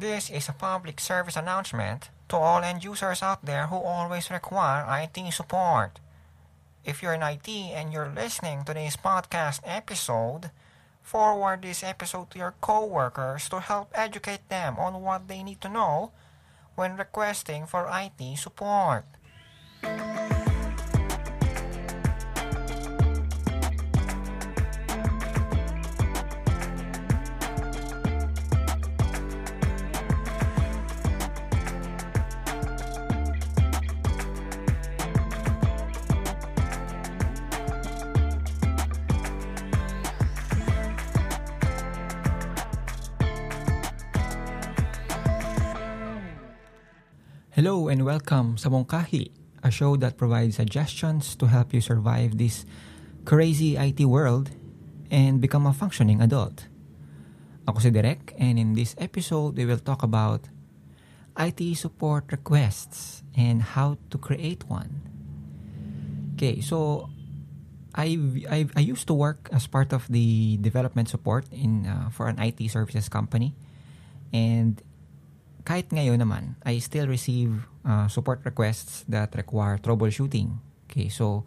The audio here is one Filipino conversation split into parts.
This is a public service announcement to all end users out there who always require IT support. If you're in IT and you're listening to this podcast episode, forward this episode to your coworkers to help educate them on what they need to know when requesting for IT support. Hello and welcome sa Mongkahi, a show that provides suggestions to help you survive this crazy IT world and become a functioning adult. Ako si Derek and in this episode we will talk about IT support requests and how to create one. Okay, so I I used to work as part of the development support in uh, for an IT services company and kahit ngayon naman, I still receive uh, support requests that require troubleshooting. Okay, so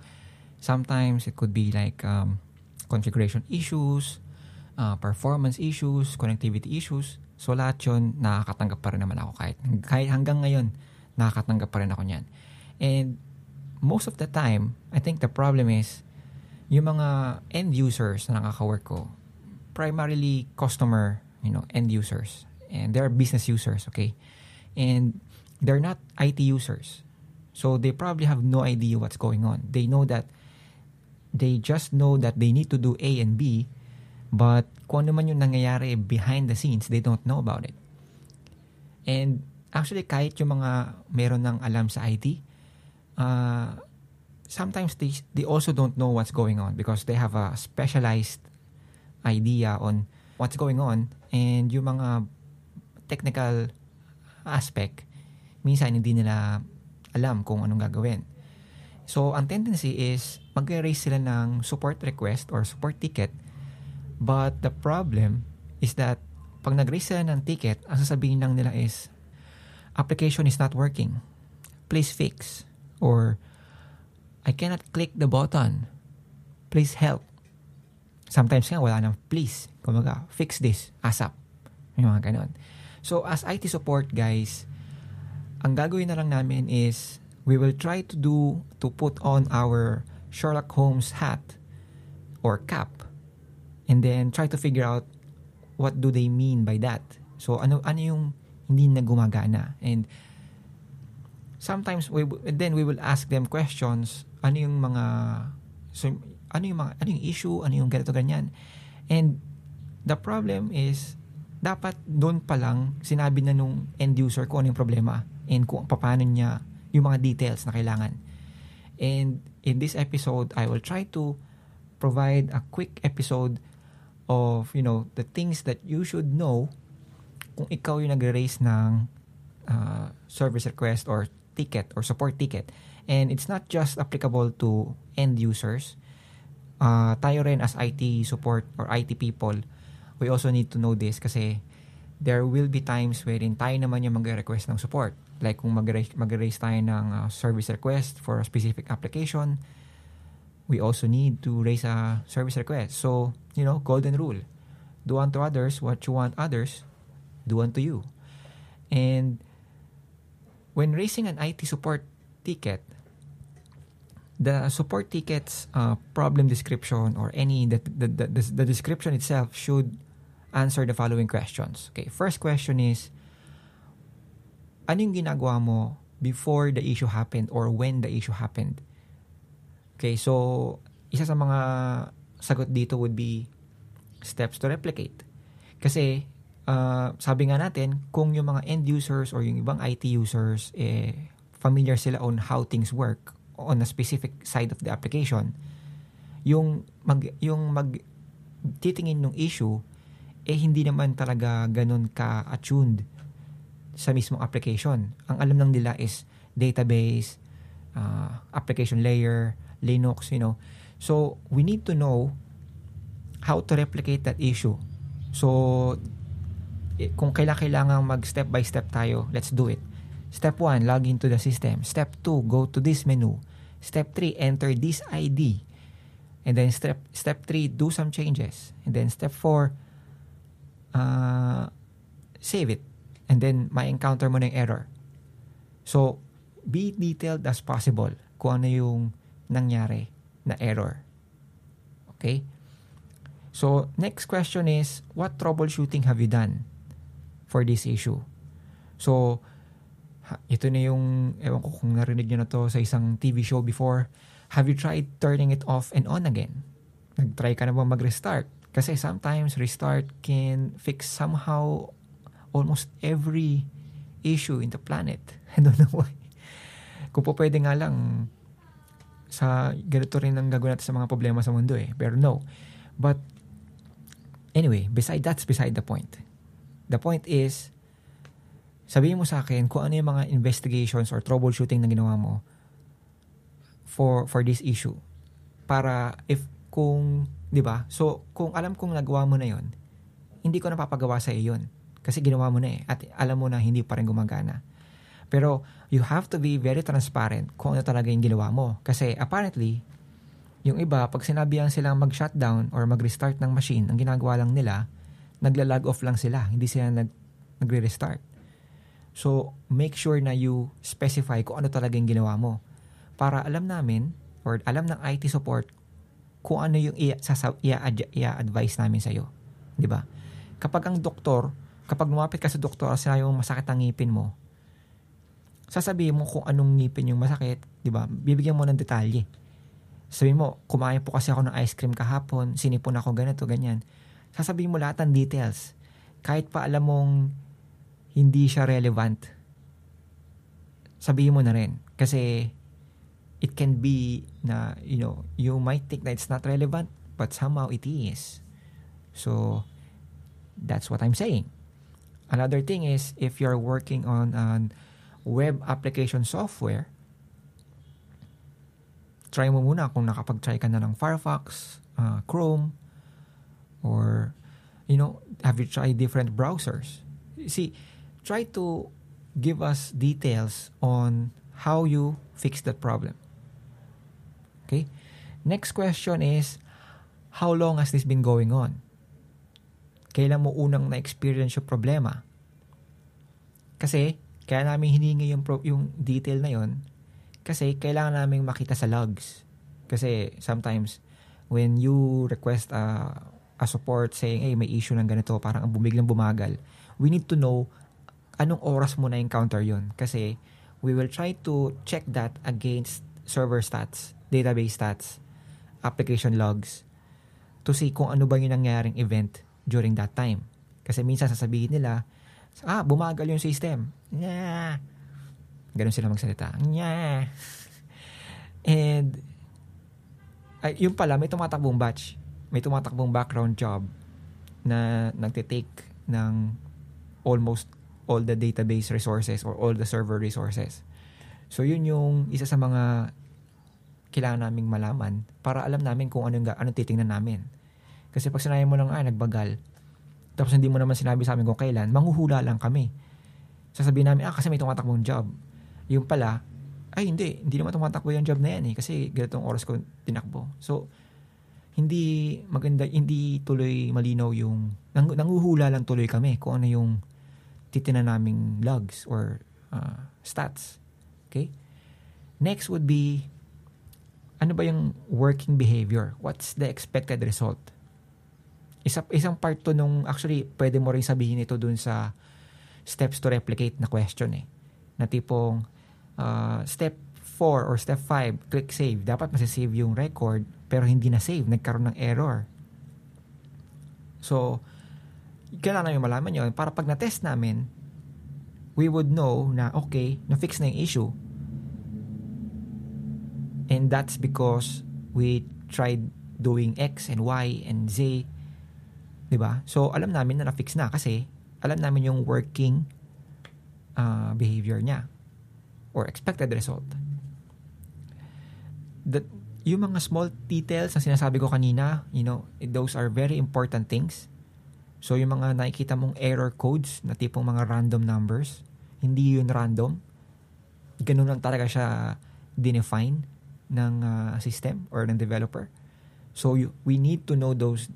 sometimes it could be like um, configuration issues, uh, performance issues, connectivity issues. So lahat yun, nakakatanggap pa rin naman ako kahit, kahit hanggang ngayon, nakakatanggap pa rin ako niyan. And most of the time, I think the problem is, yung mga end users na nakaka-work ko, primarily customer, you know, end users and they're business users, okay? And they're not IT users. So they probably have no idea what's going on. They know that they just know that they need to do A and B, but kung ano man yung nangyayari behind the scenes, they don't know about it. And actually, kahit yung mga meron ng alam sa IT, uh, sometimes they, they also don't know what's going on because they have a specialized idea on what's going on and yung mga technical aspect, minsan hindi nila alam kung anong gagawin. So, ang tendency is mag-raise sila ng support request or support ticket. But the problem is that pag nag-raise sila ng ticket, ang sasabihin lang nila is, application is not working. Please fix. Or, I cannot click the button. Please help. Sometimes nga wala nang please. Kumaga, fix this. ASAP. Yung mga ganon. So as IT support guys, ang gagawin na lang namin is we will try to do to put on our Sherlock Holmes hat or cap and then try to figure out what do they mean by that. So ano ano yung hindi na gumagana and sometimes we then we will ask them questions ano yung mga so, ano yung mga ano yung issue ano yung ganito ganyan and the problem is dapat doon pa lang sinabi na nung end user ko ano yung problema and kung paano niya yung mga details na kailangan. And in this episode, I will try to provide a quick episode of, you know, the things that you should know kung ikaw yung nag-raise ng uh, service request or ticket or support ticket. And it's not just applicable to end users. Uh, tayo rin as IT support or IT people, we also need to know this kasi there will be times wherein tayo naman yung mag-request ng support. Like kung mag-raise tayo ng uh, service request for a specific application, we also need to raise a service request. So, you know, golden rule. Do unto others what you want others do unto you. And when raising an IT support ticket, the support ticket's uh, problem description or any the, the, the, the description itself should answer the following questions. Okay, first question is, ano yung ginagawa mo before the issue happened or when the issue happened? Okay, so isa sa mga sagot dito would be steps to replicate. Kasi uh, sabi nga natin, kung yung mga end users or yung ibang IT users eh, familiar sila on how things work on a specific side of the application, yung mag yung mag titingin ng issue eh hindi naman talaga ganun ka-attuned sa mismong application. Ang alam lang nila is database, uh, application layer, Linux, you know. So, we need to know how to replicate that issue. So, eh, kung kailangan kailangan mag step by step tayo, let's do it. Step 1, log into the system. Step 2, go to this menu. Step 3, enter this ID. And then step step 3, do some changes. And then step 4, uh, save it. And then may encounter mo ng error. So, be detailed as possible kung ano yung nangyari na error. Okay? So, next question is, what troubleshooting have you done for this issue? So, ito na yung, ewan ko kung narinig nyo na to sa isang TV show before. Have you tried turning it off and on again? Nag-try ka na ba mag-restart? Kasi sometimes restart can fix somehow almost every issue in the planet. I don't know why. Kung po pwede nga lang, sa ganito rin ang gagawin natin sa mga problema sa mundo eh. Pero no. But anyway, beside that's beside the point. The point is, sabihin mo sa akin kung ano yung mga investigations or troubleshooting na ginawa mo for for this issue. Para if kung 'di ba? So, kung alam kong nagawa mo na 'yon, hindi ko na papagawa sa iyo 'yon kasi ginawa mo na eh at alam mo na hindi pa rin gumagana. Pero you have to be very transparent kung ano talaga yung ginawa mo kasi apparently yung iba pag sinabihan silang mag-shutdown or mag-restart ng machine, ang ginagawa lang nila, nagla-log off lang sila, hindi sila nag nagre-restart. So, make sure na you specify kung ano talaga yung ginawa mo para alam namin or alam ng IT support kung ano yung i-advise namin sa iyo. 'Di ba? Kapag ang doktor, kapag lumapit ka sa doktor at sinabi mo masakit ang ngipin mo, sasabihin mo kung anong ngipin yung masakit, 'di ba? Bibigyan mo ng detalye. Sabi mo, kumain po kasi ako ng ice cream kahapon, sinipon ako ganito, ganyan. Sasabihin mo lahat ng details. Kahit pa alam mong hindi siya relevant, sabihin mo na rin. Kasi it can be na, you know, you might think that it's not relevant, but somehow it is. So, that's what I'm saying. Another thing is, if you're working on an web application software, try mo muna kung nakapag-try ka na ng Firefox, uh, Chrome, or, you know, have you tried different browsers? See, try to give us details on how you fix that problem. Okay? Next question is, how long has this been going on? Kailan mo unang na-experience yung problema? Kasi, kaya namin hiningi yung, pro- yung detail na yon kasi kailangan namin makita sa logs. Kasi sometimes, when you request a, a support saying, hey, may issue ng ganito, parang ang bumiglang bumagal, we need to know anong oras mo na-encounter yon Kasi, we will try to check that against server stats database stats, application logs, to see kung ano ba yung nangyaring event during that time. Kasi minsan sasabihin nila, ah, bumagal yung system. Nya. Ganun sila magsalita. Nya. And, ay, yung pala, may tumatakbong batch. May tumatakbong background job na nagtitake ng almost all the database resources or all the server resources. So, yun yung isa sa mga kailangan naming malaman para alam namin kung anong, anong titingnan namin. Kasi pag sinabi mo lang, ah, nagbagal, tapos hindi mo naman sinabi sa amin kung kailan, manghuhula lang kami. Sasabihin namin, ah, kasi may tumatakbong job. Yung pala, ay hindi, hindi naman tumatakbo yung job na yan eh, kasi ganitong oras ko tinakbo. So, hindi maganda, hindi tuloy malinaw yung, nang, nanguhula lang tuloy kami kung ano yung titinan naming logs or uh, stats. Okay? Next would be ano ba yung working behavior? What's the expected result? Isa, isang part to nung, actually, pwede mo rin sabihin ito dun sa steps to replicate na question eh. Na tipong, uh, step 4 or step 5, click save. Dapat masisave yung record, pero hindi na save. Nagkaroon ng error. So, kailangan namin malaman yun para pag na-test namin, we would know na okay, na-fix na yung issue And that's because we tried doing X and Y and Z. ba? So alam namin na na-fix na kasi alam namin yung working uh, behavior niya or expected result. That yung mga small details na sinasabi ko kanina, you know, those are very important things. So yung mga nakikita mong error codes na tipong mga random numbers, hindi yun random. Ganun lang talaga siya dinefine ng uh, system or ng developer. So you, we need to know those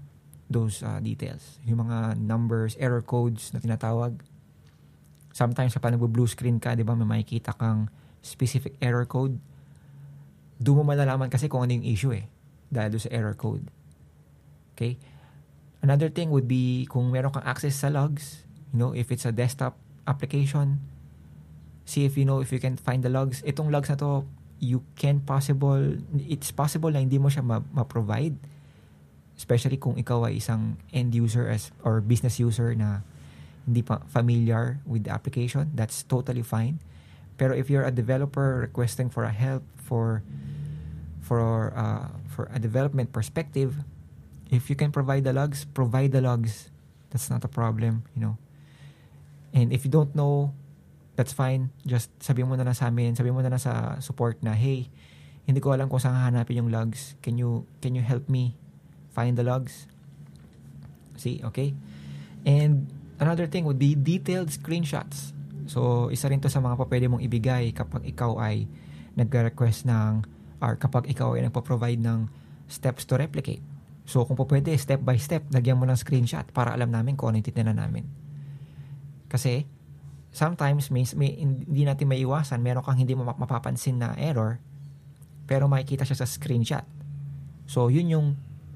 those uh, details. Yung mga numbers, error codes na tinatawag. Sometimes kapag nagbo-blue screen ka, di ba, may makikita kang specific error code. Doon mo malalaman kasi kung ano yung issue eh. Dahil sa error code. Okay? Another thing would be kung meron kang access sa logs, you know, if it's a desktop application, see if you know if you can find the logs. Itong logs na to, you can possible, it's possible na hindi mo siya ma- ma-provide. Especially kung ikaw ay isang end user as or business user na hindi pa familiar with the application, that's totally fine. Pero if you're a developer requesting for a help for for uh, for a development perspective, if you can provide the logs, provide the logs. That's not a problem, you know. And if you don't know, that's fine. Just sabi mo na lang sa amin, sabi mo na lang sa support na, hey, hindi ko alam kung saan hahanapin yung logs. Can you can you help me find the logs? See, okay? And another thing would be detailed screenshots. So, isa rin to sa mga pa pwede mong ibigay kapag ikaw ay nagre-request ng or kapag ikaw ay nagpo-provide ng steps to replicate. So, kung po pwede, step by step, lagyan mo ng screenshot para alam namin kung ano yung titnan namin. Kasi, sometimes may, may, hindi natin maiwasan, meron kang hindi mo mapapansin na error, pero makikita siya sa screenshot. So, yun yung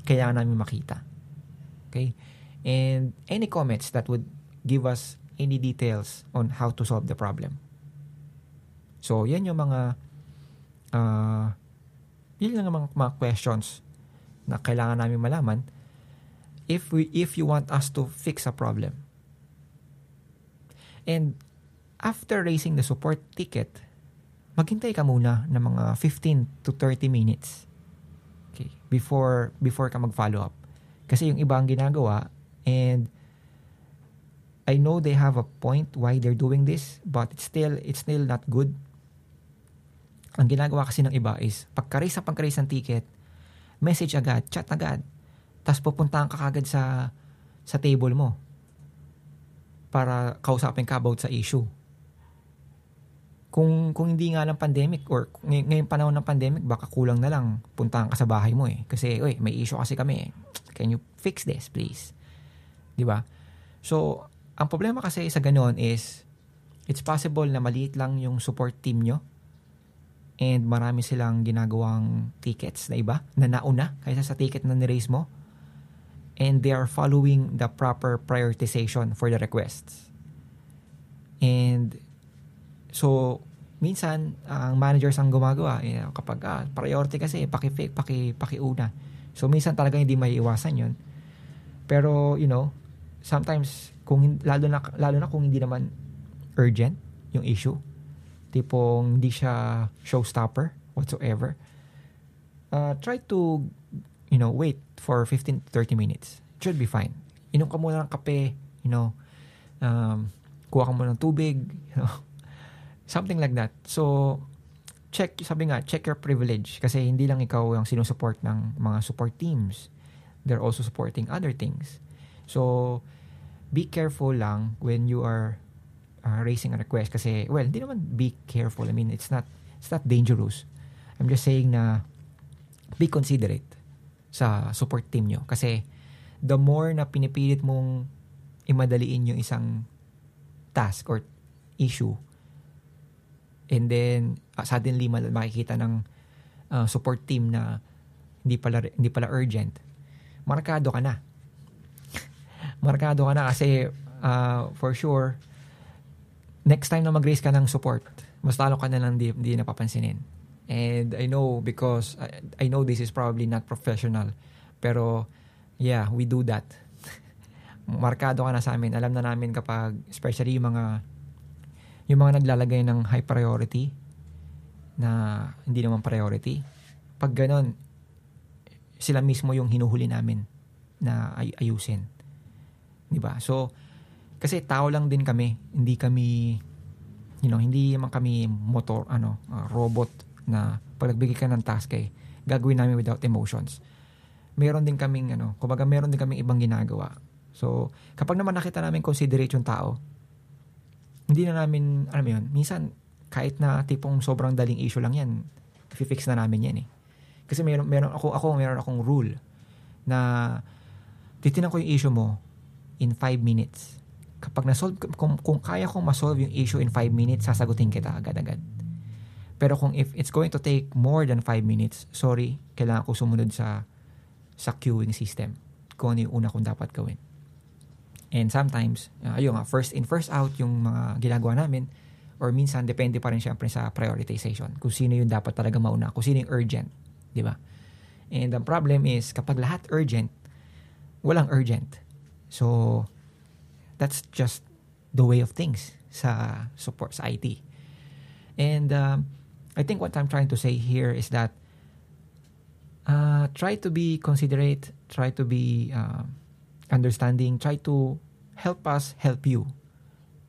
kailangan namin makita. Okay? And any comments that would give us any details on how to solve the problem. So, yan yung mga uh, yun lang mga, mga questions na kailangan namin malaman if we if you want us to fix a problem. And after raising the support ticket, maghintay ka muna ng mga 15 to 30 minutes. Okay, before before ka mag-follow up. Kasi yung iba ang ginagawa and I know they have a point why they're doing this, but it's still it's still not good. Ang ginagawa kasi ng iba is pagka-raise sa pagka-raise ng ticket, message agad, chat agad. Tapos pupuntahan ka kagad sa sa table mo para kausapin ka about sa issue. Kung kung hindi nga lang pandemic or ngay- ngayong panahon ng pandemic, baka kulang na lang puntahan ka sa bahay mo eh. Kasi, oy, may issue kasi kami. Can you fix this, please? 'Di ba? So, ang problema kasi sa ganoon is, it's possible na maliit lang yung support team nyo and marami silang ginagawang tickets na iba na nauna kaysa sa ticket na ni-raise mo and they are following the proper prioritization for the requests. And so, minsan, ang managers ang gumagawa eh, kapag ah, priority kasi, paki-fake, paki, paki-una. So, minsan talaga hindi may iwasan yun. Pero, you know, sometimes kung lalo na lalo na kung hindi naman urgent yung issue tipong hindi siya showstopper whatsoever. Uh, try to you know wait for 15 to 30 minutes. It should be fine. Inom ka muna ng kape you know. Um, kuha ka muna ng tubig you know. Something like that. So check sabi nga check your privilege. Kasi hindi lang ikaw ang sinusupport ng mga support teams. They're also supporting other things. So, be careful lang when you are uh, raising a request kasi, well, hindi naman be careful. I mean, it's not, it's not dangerous. I'm just saying na be considerate sa support team nyo. Kasi, the more na pinipilit mong imadaliin yung isang task or issue, and then uh, suddenly makikita ng uh, support team na hindi pala hindi pala urgent, markado ka na markado ka na kasi uh, for sure, next time na mag-raise ka ng support, mas lalo ka na lang di, di napapansinin. And I know because, I, I know this is probably not professional, pero yeah, we do that. markado ka na sa amin. Alam na namin kapag, especially yung mga, yung mga naglalagay ng high priority, na hindi naman priority, pag ganon, sila mismo yung hinuhuli namin na ay- ayusin. 'Di ba? So kasi tao lang din kami, hindi kami you know, hindi man kami motor ano, uh, robot na pag nagbigay ka ng task eh, gagawin namin without emotions. Meron din kaming ano, kumbaga meron din kaming ibang ginagawa. So, kapag naman nakita namin considerate yung tao, hindi na namin, alam mo yun, minsan, kahit na tipong sobrang daling issue lang yan, fix na namin yan eh. Kasi meron, meron ako, ako, meron akong rule na titinan ko yung issue mo in 5 minutes. Kapag na-solve, kung, kung kaya kong ma-solve yung issue in 5 minutes, sasagutin kita agad-agad. Pero kung if it's going to take more than 5 minutes, sorry, kailangan ko sumunod sa sa queuing system. Kung ano yung una kong dapat gawin. And sometimes, uh, ayun nga, first in, first out yung mga ginagawa namin. Or minsan, depende pa rin syempre sa prioritization. Kung sino yung dapat talaga mauna. Kung sino yung urgent. Di ba? And the problem is, kapag lahat urgent, walang urgent. So, that's just the way of things sa support sa IT. And um, I think what I'm trying to say here is that uh, try to be considerate, try to be uh, understanding, try to help us help you.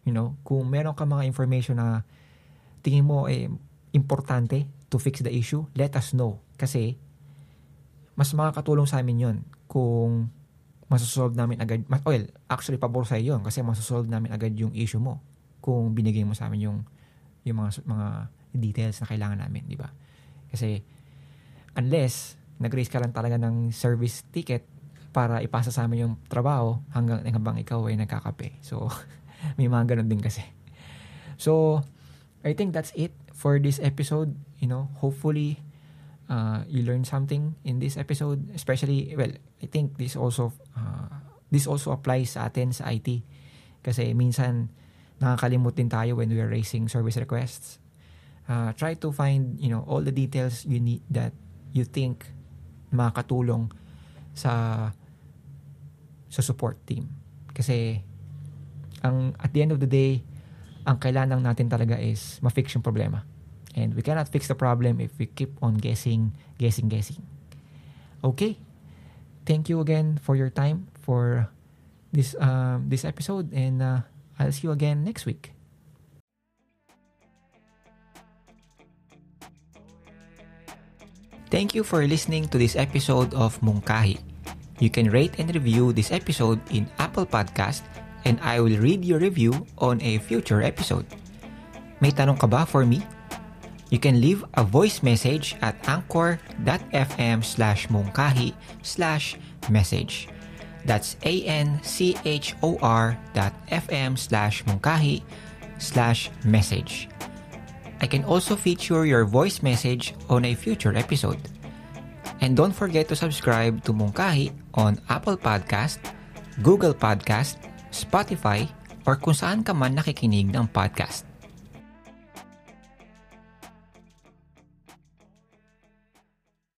You know, kung meron ka mga information na tingin mo eh, importante to fix the issue, let us know. Kasi, mas makakatulong sa amin yon kung masosolve namin agad, well, actually, pabor sa yun kasi masosolve namin agad yung issue mo kung binigay mo sa amin yung yung mga mga details na kailangan namin, di ba? Kasi unless nag-raise ka lang talaga ng service ticket para ipasa sa amin yung trabaho hanggang habang ikaw ay nagkakape. So, may mga ganun din kasi. So, I think that's it for this episode. You know, hopefully, uh, you learn something in this episode. Especially, well, I think this also, uh, this also applies sa atin sa IT. Kasi minsan, nakakalimut din tayo when we are raising service requests. Uh, try to find, you know, all the details you need that you think makakatulong sa sa support team. Kasi ang at the end of the day, ang kailangan natin talaga is ma-fix yung problema. And we cannot fix the problem if we keep on guessing, guessing, guessing. Okay. Thank you again for your time for this um, this episode and uh, I'll see you again next week. Thank you for listening to this episode of Mungkahi. You can rate and review this episode in Apple Podcast and I will read your review on a future episode. May tanong ka ba for me? You can leave a voice message at anchor.fm slash mungkahi slash message. That's A-N-C-H-O-R dot F-M slash mungkahi slash message. I can also feature your voice message on a future episode. And don't forget to subscribe to Mungkahi on Apple Podcast, Google Podcast, Spotify, or kung saan ka man nakikinig ng podcast.